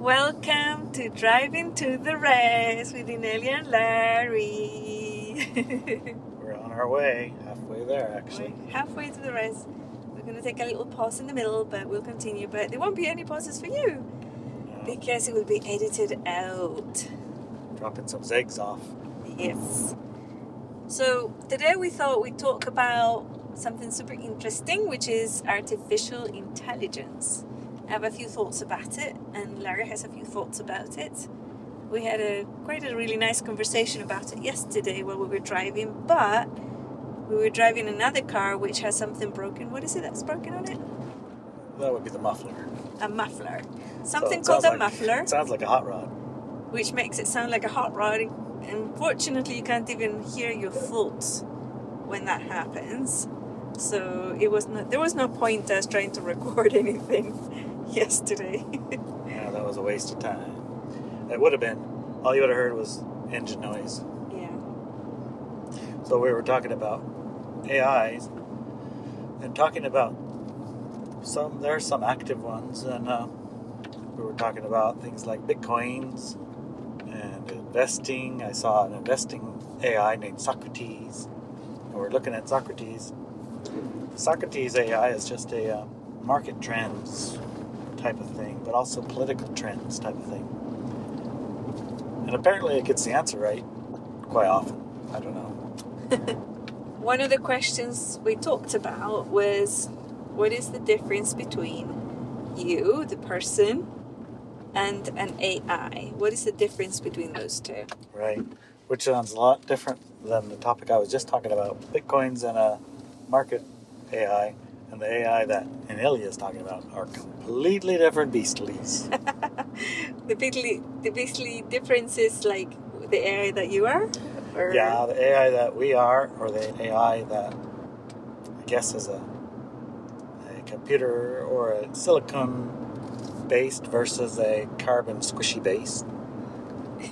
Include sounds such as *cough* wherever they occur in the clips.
Welcome to Driving to the Rest with Inelia and Larry. *laughs* We're on our way, halfway there actually. We're halfway to the rest. We're going to take a little pause in the middle, but we'll continue. But there won't be any pauses for you Uh, because it will be edited out. dropping some eggs off. Yes. So today we thought we'd talk about something super interesting, which is artificial intelligence. I have a few thoughts about it, and Larry has a few thoughts about it. We had a quite a really nice conversation about it yesterday while we were driving, but we were driving another car which has something broken. What is it that's broken on it? That would be the muffler. A muffler. Something it called a like- muffler. It sounds like a hot rod. which makes it sound like a hot rod. Unfortunately, you can't even hear your thoughts when that happens. So it was not. There was no point us trying to record *laughs* anything *laughs* yesterday. Yeah, that was a waste of time. It would have been. All you would have heard was engine noise. yeah. So we were talking about AIs and talking about some. There are some active ones, and uh, we were talking about things like bitcoins and investing. I saw an investing AI named Socrates, and we're looking at Socrates. Socrates AI is just a uh, market trends type of thing, but also political trends type of thing. And apparently, it gets the answer right quite often. I don't know. *laughs* One of the questions we talked about was, what is the difference between you, the person, and an AI? What is the difference between those two? Right. Which sounds a lot different than the topic I was just talking about. Bitcoins and a market AI and the AI that Inelia is talking about are completely different beastlies. *laughs* The basically, the basically difference is like the AI that you are. Or? yeah, the AI that we are, or the AI that I guess is a, a computer or a silicon based versus a carbon squishy based. *laughs*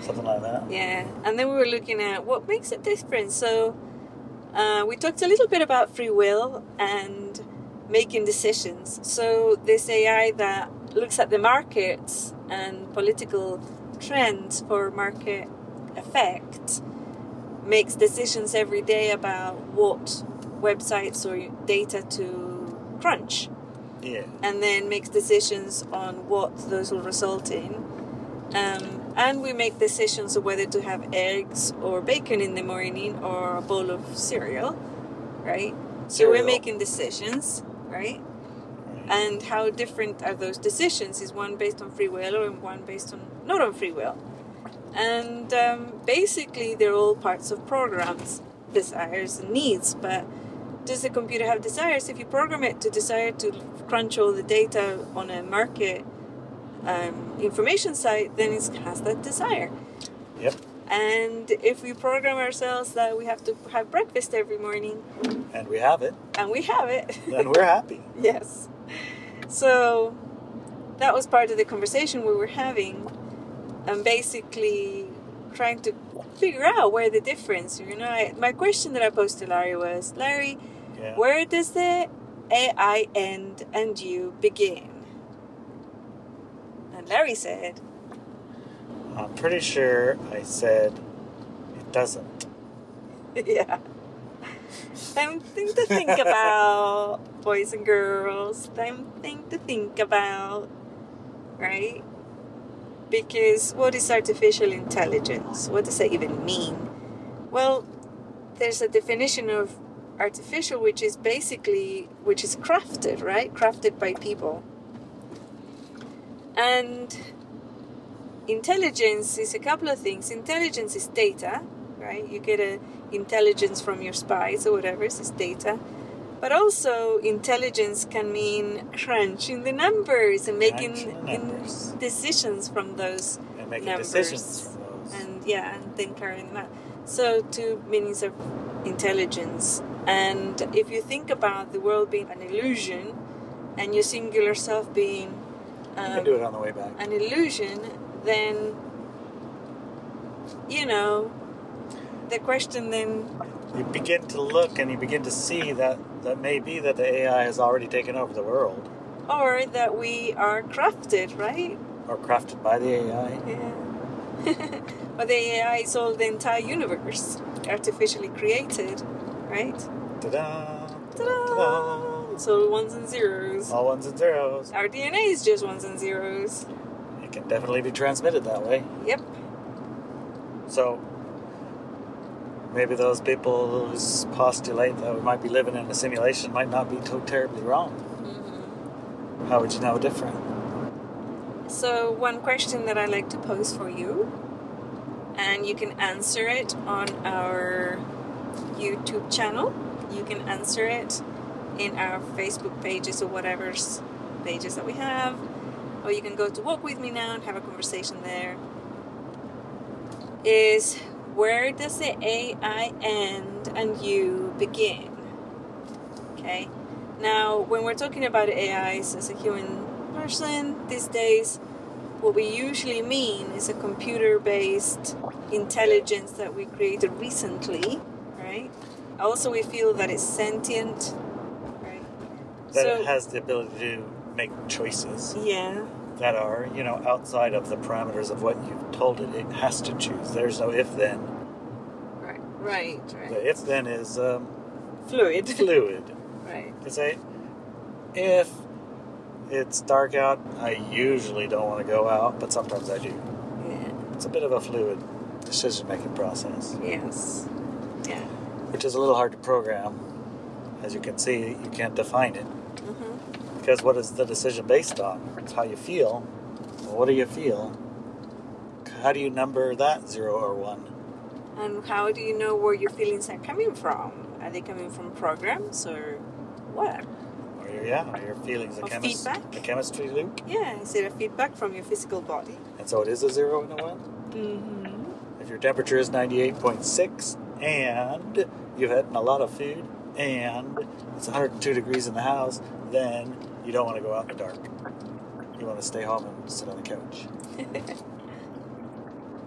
Something like that. Yeah, and then we were looking at what makes it different. So uh, we talked a little bit about free will and making decisions. So this AI that looks at the markets and political trends for market effect makes decisions every day about what websites or data to crunch Yeah. and then makes decisions on what those will result in. Um, and we make decisions of whether to have eggs or bacon in the morning or a bowl of cereal, right? So we're making decisions, right? Right. And how different are those decisions? Is one based on free will or one based on not on free will? And um, basically, they're all parts of programs, desires and needs. But does the computer have desires? If you program it to desire to crunch all the data on a market um, information site, then it has that desire. Yep. And if we program ourselves that we have to have breakfast every morning, And we have it, and we have it, *laughs* then we're happy. *laughs* yes. So that was part of the conversation we were having, and basically trying to figure out where the difference. You know, I, my question that I posed to Larry was, Larry, Yeah. where does the AI end and you begin? Larry said, I'm pretty sure I said it doesn't. *laughs* yeah. Something to think *laughs* about, boys and girls. Something to think about, right? Because what is artificial intelligence? What does that even mean? Well, there's a definition of artificial which is basically which is crafted, right? Crafted by people. And intelligence is a couple of things. Intelligence is data, right? You get a intelligence from your spies or whatever, it's data. But also, intelligence can mean crunching the numbers and making Crunching the in- numbers. decisions from those And making Numbers. decisions from those. and yeah, and then carrying them out. So, two meanings of intelligence. And if you think about the world being an illusion and your singular self being you um, can do it on the way back. an illusion, then you know the question then You begin to look and you begin to see that that may be that the AI has already taken over the world. or that we are crafted, right? or crafted by the AI. Yeah. *laughs* but the AI is all the entire universe, artificially created, right? Ta-da! Ta-da! All ones and zeros. All ones and zeros. Our DNA is just ones and zeros. It can definitely be transmitted that way. Yep. So maybe those people who postulate that we might be living in a simulation might not be too terribly wrong. Mm-hmm. How would you know different? So, one question that I like to pose for you, and you can answer it on our YouTube channel. You can answer it in our Facebook pages or whatever's pages that we have, or you can go to Walk With Me Now and have a conversation there. Is where does the AI end and you begin? Okay. Now, when we're talking about AIs as a human person these days, what we usually mean is a computer based intelligence that we created recently, right? Also, we feel that it's sentient, right? That So- it has the ability to make choices Yeah, that are, you know, outside of the parameters of what you've told it. It has to choose. There's no if then. right, right, right. The if then is um, Fluid, *laughs* fluid. right? Say, if it's dark out, I usually don't want to go out, but sometimes I do. Yeah, It's a bit of a fluid decision making process, yes, yeah. Which is a little hard to program. As you can see, you can't define it. hmm Because what is the decision based on? It's how you feel. Well, what do you feel? How do you number that zero or one? And how do you know where your feelings are coming from? Are they coming from programs or what? Or your, yeah, or your feelings, a, Or chemis- feedback? a chemistry loop. Yeah, is it a feedback from your physical body? And so it is a zero and a one. Mm-hmm. If your temperature is 98.6 and you've eaten a lot of food and it's 102 degrees in the house, then you don't want to go out in the dark. You want to stay home and sit on the couch. *laughs*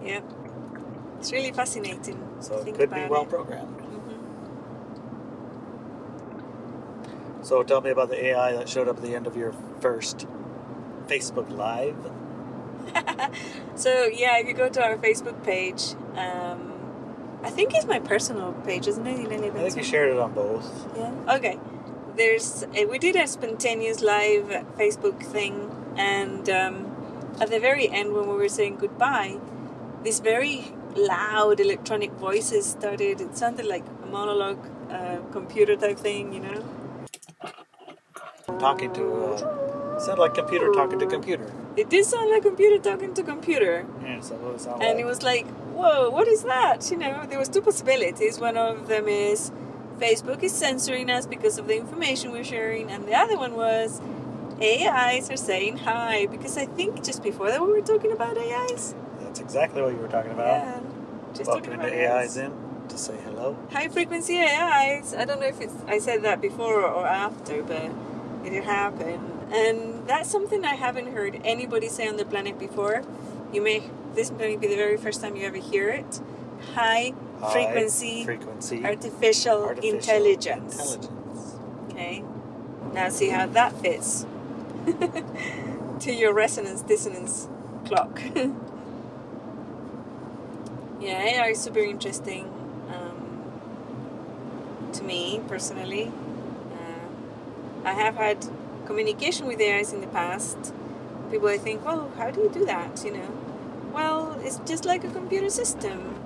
Yeah. It's really fascinating. So to it think could be well it. programmed. Mhm. So tell me about the AI that showed up at the end of your first Facebook Live. *laughs* So yeah, if you go to our Facebook page, um, I think it's my personal page, isn't it? Eleni I think you shared it on both. Yeah. Okay. There's uh, we did a spontaneous live Facebook thing, and um, at the very end, when we were saying goodbye, this very loud electronic voices started. It sounded like a monologue, uh, computer type thing, you know. Talking to, uh, sounded like computer talking to computer. It did sound like computer talking to computer. Yeah, so it sound And like? it was like, whoa, what is that? You know, there was two possibilities. One of them is Facebook is censoring us because of the information we're sharing, and the other one was AIs are saying hi because I think just before that we were talking about AIs. That's exactly what you were talking about. Yeah, just talking Welcoming about the AIs in to say hello. High frequency AIs. I don't know if it's I said that before or after, but it happened, and that's something I haven't heard anybody say on the planet before. You may this may be the very first time you ever hear it. High, High frequency frequency artificial, artificial intelligence. intelligence. Okay. Now see how that fits *laughs* to your resonance dissonance clock. *laughs* yeah, AI is super interesting um, to me personally. Uh, I have had communication with AIs in the past. People I think, well, how do you do that? You know, it's just like a computer system.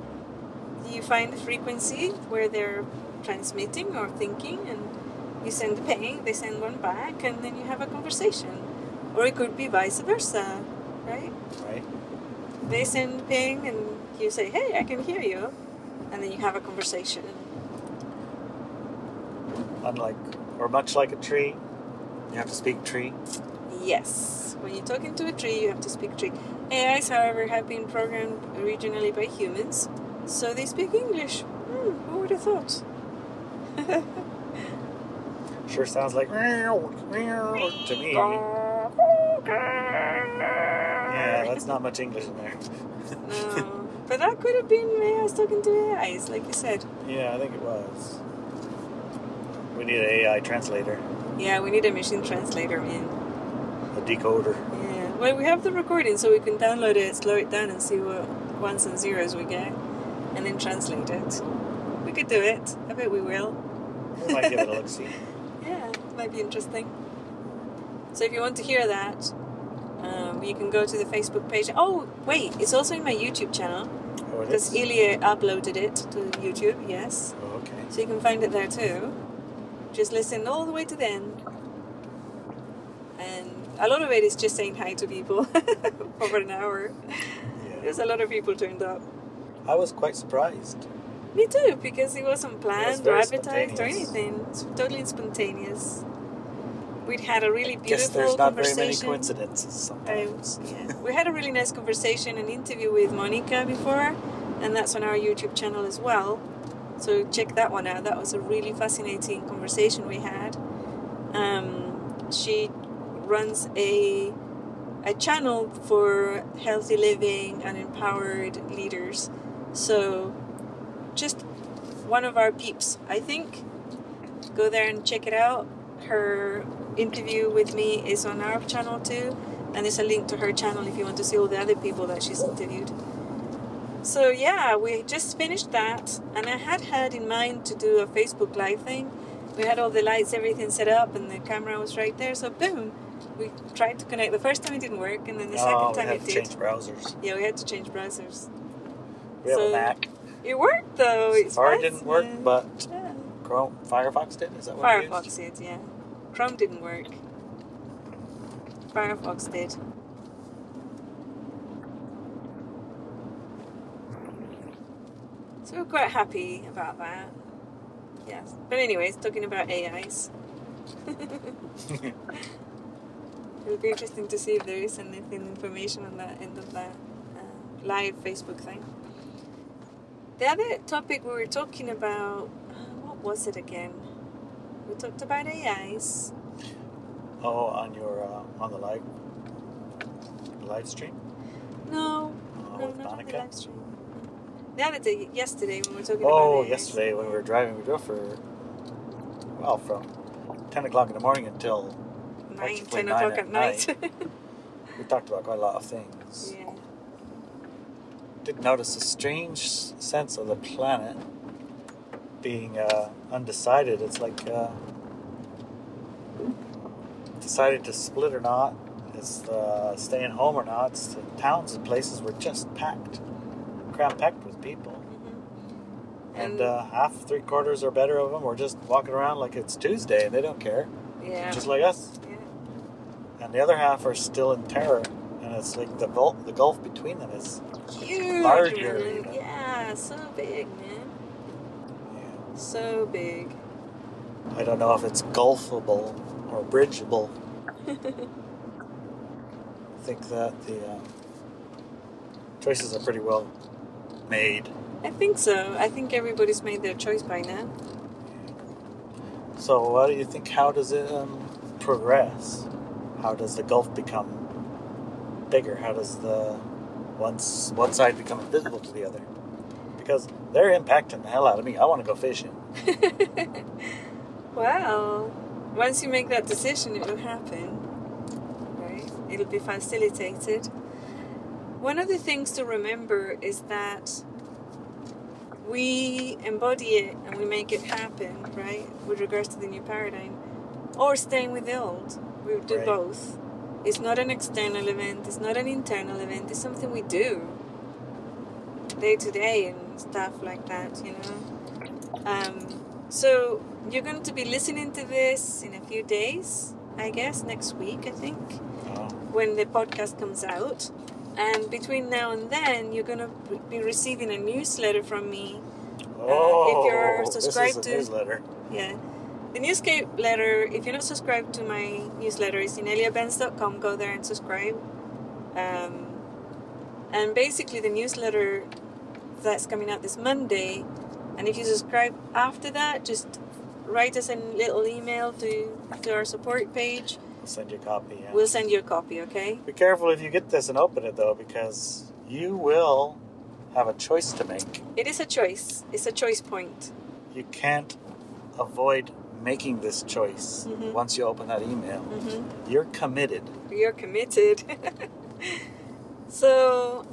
You find the frequency where they're transmitting or thinking, and you send the ping, they send one back, and then you have a conversation. Or it could be vice versa, right? Right? They send ping, and you say, "Hey, I can hear you," and then you have a conversation. Unlike, or much like a tree, you have to speak tree. Yes, when you're talking to a tree, you have to speak tree. AIs, however, have been programmed originally by humans, so they speak English. Hmm, who would have thought? *laughs* Sure sounds like to me. Yeah, that's not much English in there. *laughs* No, *laughs* but that could have been AIs talking to AIs, like you said. yeah, I think it was. We need an AI translator, Yeah, we need a machine translator, man. a decoder. Well, we have the recording, so we can download it, slow it down, and see what ones and zeros we get, and then translate it. We could do it. I bet we will. We might give it a look *laughs* see. Yeah, might be interesting. So if you want to hear that, um, you can go to the Facebook page. Oh, wait, it's also in my YouTube channel Oh, it because? Ilya uploaded it to YouTube. Yes, Oh, okay. so you can find it there too. Just listen all the way to the end. And a lot of it is just saying hi to people *laughs* over an hour. Yeah. There's a lot of people turned up. I was quite surprised. Me too, because it wasn't planned or advertised or anything. It's totally spontaneous. We'd had a really Guess beautiful there's not very many coincidences Um, sometimes. yeah. We had a really nice conversation and interview with Monica before, and that's on our YouTube channel as well. So check that one out. That was a really fascinating conversation we had. Um, she runs a a channel for healthy living and empowered leaders. So just one of our peeps, I think. Go there and check it out. Her interview with me is on our channel too, and there's a link to her channel if you want to see all the other people that she's interviewed. So yeah, we just finished that, and I had had in mind to do a Facebook Live thing. We had all the lights, everything set up, and the camera was right there. So boom, we tried to connect. The first time it didn't work, and then the oh, second we time had it to did. change browsers. Yeah, we had to change browsers. We have a Mac. It worked though. Safari didn't work, but Yeah. Chrome, Firefox did. Is that what Firefox did, yeah. Chrome didn't work. Firefox did. So we're quite happy about that. Yes. But anyways, talking about AIs. *laughs* *laughs* It'll be interesting to see if there is anything information on that end of that uh, live Facebook thing. The other topic we were talking about, what was it again? We talked about AIs. Oh, on your uh, on the live live stream. No, Uh, no, not on the live stream. The other day, yesterday, when we were talking Oh, about AIs. yesterday when we were driving, we drove for well from ten o'clock in the morning until Nine, ten nine o'clock at at night. *laughs* we talked about quite a lot of things. yeah. Did notice a strange sense of the planet being uh, undecided. It's like uh, decided to split or not. Is uh, staying home or not? It's the towns and places were just packed, cram packed with people. hmm And And- uh, half, three quarters or better of them were just walking around like it's Tuesday and they don't care, Yeah. just like us. And the other half are still in terror, and it's like the gulf, the gulf between them is Huge. Larger, you know. Yeah, so big, man. yeah, So big. I don't know if it's gulfable or bridgeable. *laughs* I think that the uh, choices are pretty well made. I think so. I think everybody's made their choice by now. So, what do you think? How does it um, progress? How does the gulf become bigger? How does the one s- one side become invisible to the other? Because they're impacting the hell out of me. I want to go fishing. *laughs* Well, once you make that decision, it will happen. Right? It'll be facilitated. One of the things to remember is that we embody it and we make it happen, right? With regards to the new paradigm, or staying with the old. We do Right. both. It's not an external event, it's not an internal event, it's something we do day to day and stuff like that, you know? Um, so you're going to be listening to this in a few days, I guess, next week, I think, Oh, when the podcast comes out. And between now and then, you're going to be receiving a newsletter from me. oh you're this is subscribed a to- newsletter. Yeah. The newsletter, if you're not subscribed to my newsletter, is ineliabenz.com. Go there and subscribe. Um, and basically, the newsletter that's coming out this Monday, and if you subscribe after that, just write us a little email to, to our support page. We'll send you a copy. Yeah. We'll send you a copy, okay? Be careful if you get this and open it though, because you will have a choice to make. It is a choice, it's a choice point. You can't avoid making this choice, Mhm. once you open that email, hmm you're committed. You're committed. *laughs* so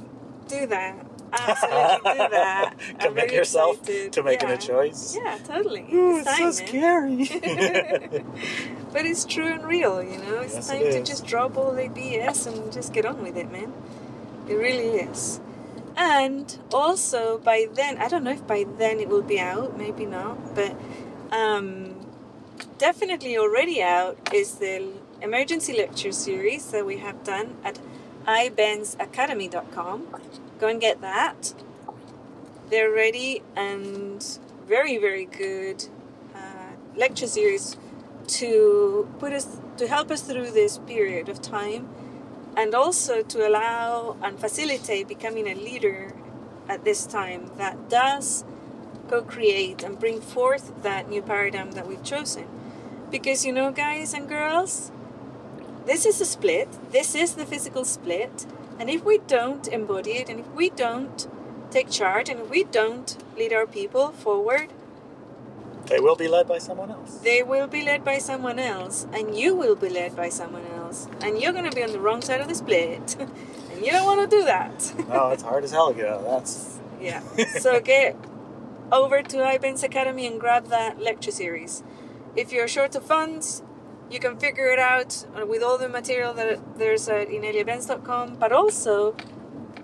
do that. Absolutely do *laughs* that. Commit very yourself excited. to making yeah. a choice. Yeah, totally. Ooh, it's it's so scary. *laughs* but it's true and real, you know. It's Yes, time it to just drop all the BS and just get on with it, man. It really is. And also by then, I don't know if by then it will be out, maybe not, but um, definitely already out is the emergency lecture series that we have done at ibenzacademy.com. Go and get that. They're ready and very, very good uh, lecture series to put us to help us through this period of time and also to allow and facilitate becoming a leader at this time that does co-create and bring forth that new paradigm that we've chosen because you know guys and girls this is a split. This is the physical split. And if we don't embody it and if we don't take charge and if we don't lead our people forward they will be led by someone else. they will be led by someone else and you will be led by someone else and you're going to be on the wrong side of the split. *laughs* And you don't want to do that. *laughs* No, it's hard as hell to get out of That's yeah. *laughs* So get over to iBenz Academy and grab that lecture series if you're short of funds you can figure it out with all the material that there's at ineliabenz.com but also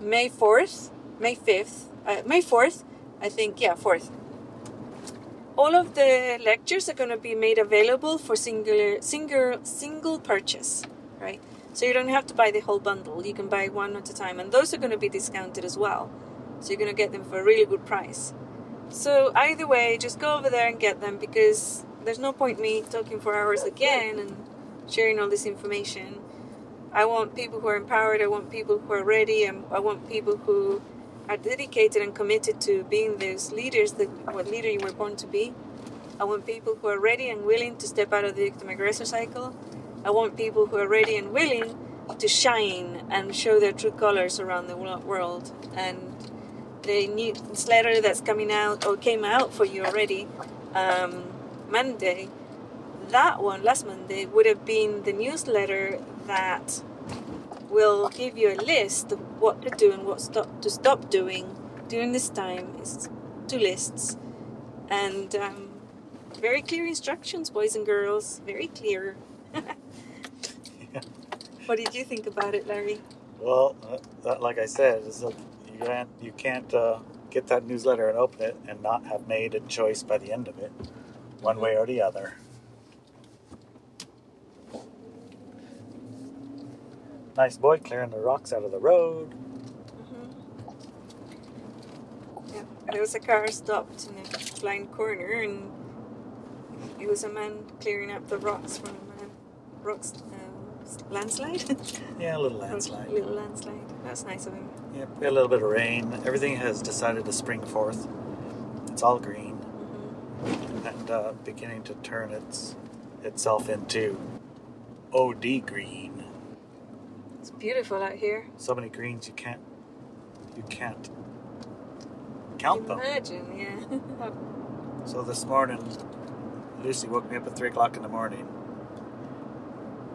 May 4th May 5th uh, May 4th I think yeah 4th all of the lectures are going to be made available for singular single single purchase right? So you don't have to buy the whole bundle. You can buy one at a time and those are going to be discounted as well. So you're going to get them for a really good price. So either way just go over there and get them because there's no point me talking for hours again and sharing all this information i want people who are empowered i want people who are ready and i want people who are dedicated and committed to being those leaders that what leader you were born to be. I want people who are ready and willing to step out of the victim aggressor cycle. I want people who are ready and willing to shine and show their true colors around the world. And the newsletter that's coming out or came out for you already um, Monday, that one last Monday would have been the newsletter that will give you a list of what to do and what stop to stop doing during this time. It's two lists and um, very clear instructions, boys and girls. Very clear. *laughs* What did you think about it, Larry? well, that, that, like I said, you can't you can't uh, get that newsletter and open it and not have made a choice by the end of it, one way or the other. Nice boy clearing the rocks out of the road. Yeah, there was a car stopped in a blind corner, and it was a man clearing up the rocks from a rocks uh, landslide. *laughs* Yeah, a little landslide. Little landslide. That's nice of him. Yep, a little bit of rain. Everything has decided to spring forth. It's all green and uh, beginning to turn its itself into OD green. It's beautiful out here. So many greens you can't you can't count them. Imagine, yeah. *laughs* So this morning, Lucy woke me up at three o'clock in the morning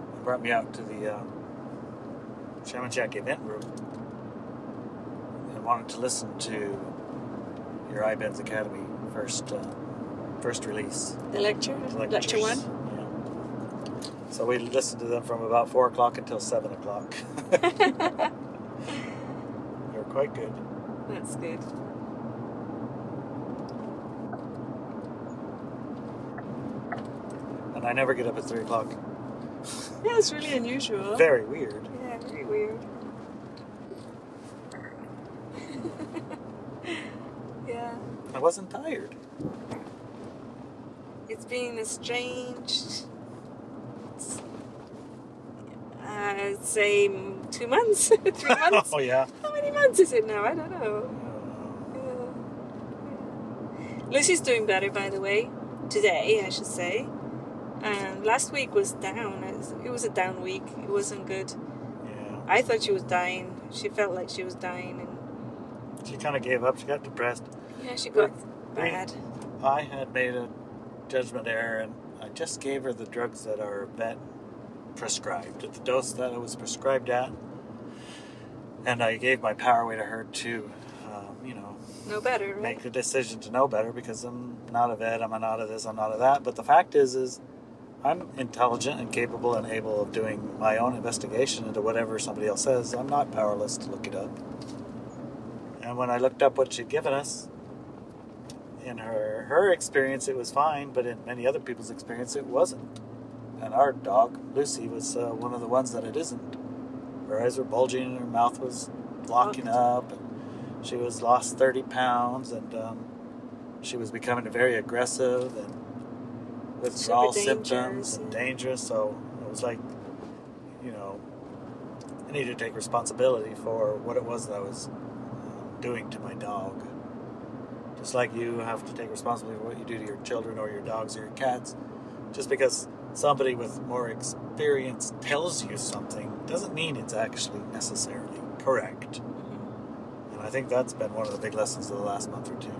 and brought me out to the uh, Shaman Shack event room and wanted to listen to your iBenz Academy first uh, first release. the lecture, lecture one. Yeah. So we listened to them from about four o'clock until seven o'clock. *laughs* they were quite good. That's good. And I never get up at three o'clock. Yeah, it's really unusual. Very weird. Yeah, very weird. *laughs* yeah, I wasn't tired. It's been a strange, uh, I'd say two months, *laughs* three *laughs* months. oh yeah. How many months is it now? I don't know. Yeah. Lucy's doing better, by the way. Today, I should say. Um, last week was down. It was, a down week. It wasn't good. Yeah. I thought she was dying. She felt like she was dying, and She kind of gave up. She got depressed. yeah, she got bad. I had made a judgment error, and I just gave her the drugs that are vet prescribed at the dose that it was prescribed at, and I gave my power away to her to, um, you know, No better, right? make the decision to know better because I'm not a vet, I'm not of this, I'm not of that. But the fact is, is I'm intelligent and capable and able of doing my own investigation into whatever somebody else says. I'm not powerless to look it up. And when I looked up what she'd given us, in her her experience it was fine, but in many other people's experience it wasn't. And our dog Lucy was uh, one of the ones that it isn't. Her eyes were bulging, and her mouth was locking up, and she was lost 30 pounds, and um, she was becoming very aggressive and withdrawal Super dangerous, symptoms and dangerous. So it was like, you know, I needed to take responsibility for what it was that I was um, doing to my dog. Just like you have to take responsibility for what you do to your children or your dogs or your cats. Just because somebody with more experience tells you something doesn't mean it's actually necessarily correct. Mhm. And I think that's been one of the big lessons of the last month or two.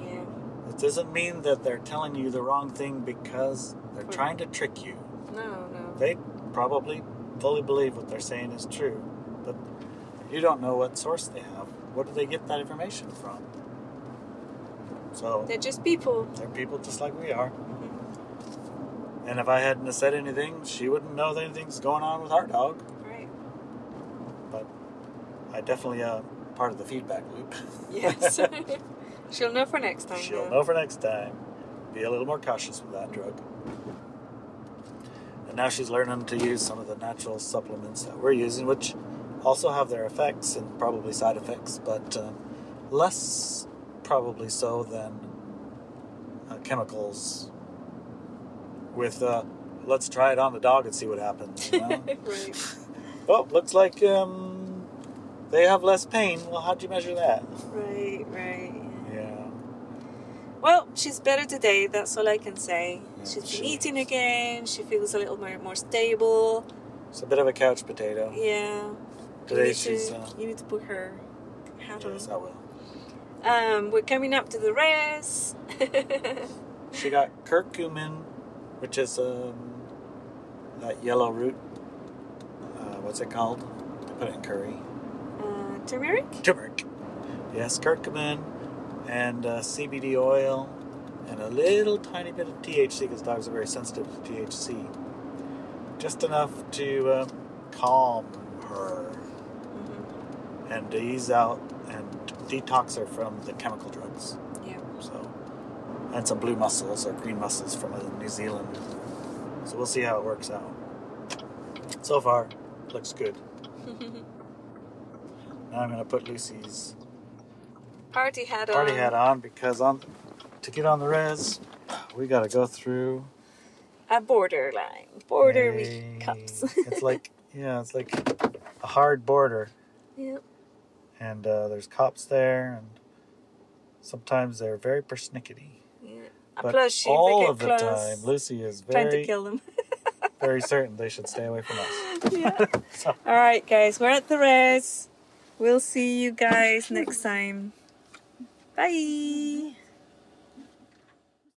Yeah. It doesn't mean that they're telling you the wrong thing because they're trying to trick you. No, no. They probably fully believe what they're saying is true, but you don't know what source they have. Where do they get that information from? So They're just people. they're people just like we are. Mhm. And if I hadn't said anything, she wouldn't know that anything's going on with our dog. Right. But I definitely uh part of the feedback loop. *laughs* Yes. *laughs* She'll know for next time. She'll though. know for next time. Be a little more cautious with that drug. And now she's learning to use some of the natural supplements that we're using, which also have their effects and probably side effects, but uh, less probably so than uh, chemicals. With uh, let's try it on the dog and see what happens. You know? *laughs* right. *laughs* oh, looks like um, they have less pain. Well, how'd you measure that? Right. Right. yeah. Well, she's better today. That's all I can say. Yeah, she's been eating again. She feels a little more more stable. It's a bit of a couch potato. Yeah. Today you she's, To, uh, you need to put her hat Yes, I will. Um, we're coming up to the res. *laughs* She got curcumin, which is um, that yellow root. Uh, what's it called? They put it in curry. uh, turmeric. Turmeric. Yes, curcumin and uh, CBD oil and a little tiny bit of THC because dogs are very sensitive to THC. Just enough to um, calm her hmm and to ease out and detox her from the chemical drugs. Yeah. So, and some blue mussels or green mussels from New Zealand. So we'll see how it works out. So far, looks good. *laughs* Now I'm gonna put Lucy's Party hat on. party hat on because on to get on the res, we gotta go through A borderline. Border a- cups. it's like *laughs* yeah, it's like a hard border, yep. And uh, there's cops there, and sometimes they're very persnickety. Yeah. But Plus, she all of the time, Lucy is trying to very kill them. *laughs* very certain they should stay away from us. yeah. *laughs* So, All right, guys, we're at the res. We'll see you guys next time. Bye.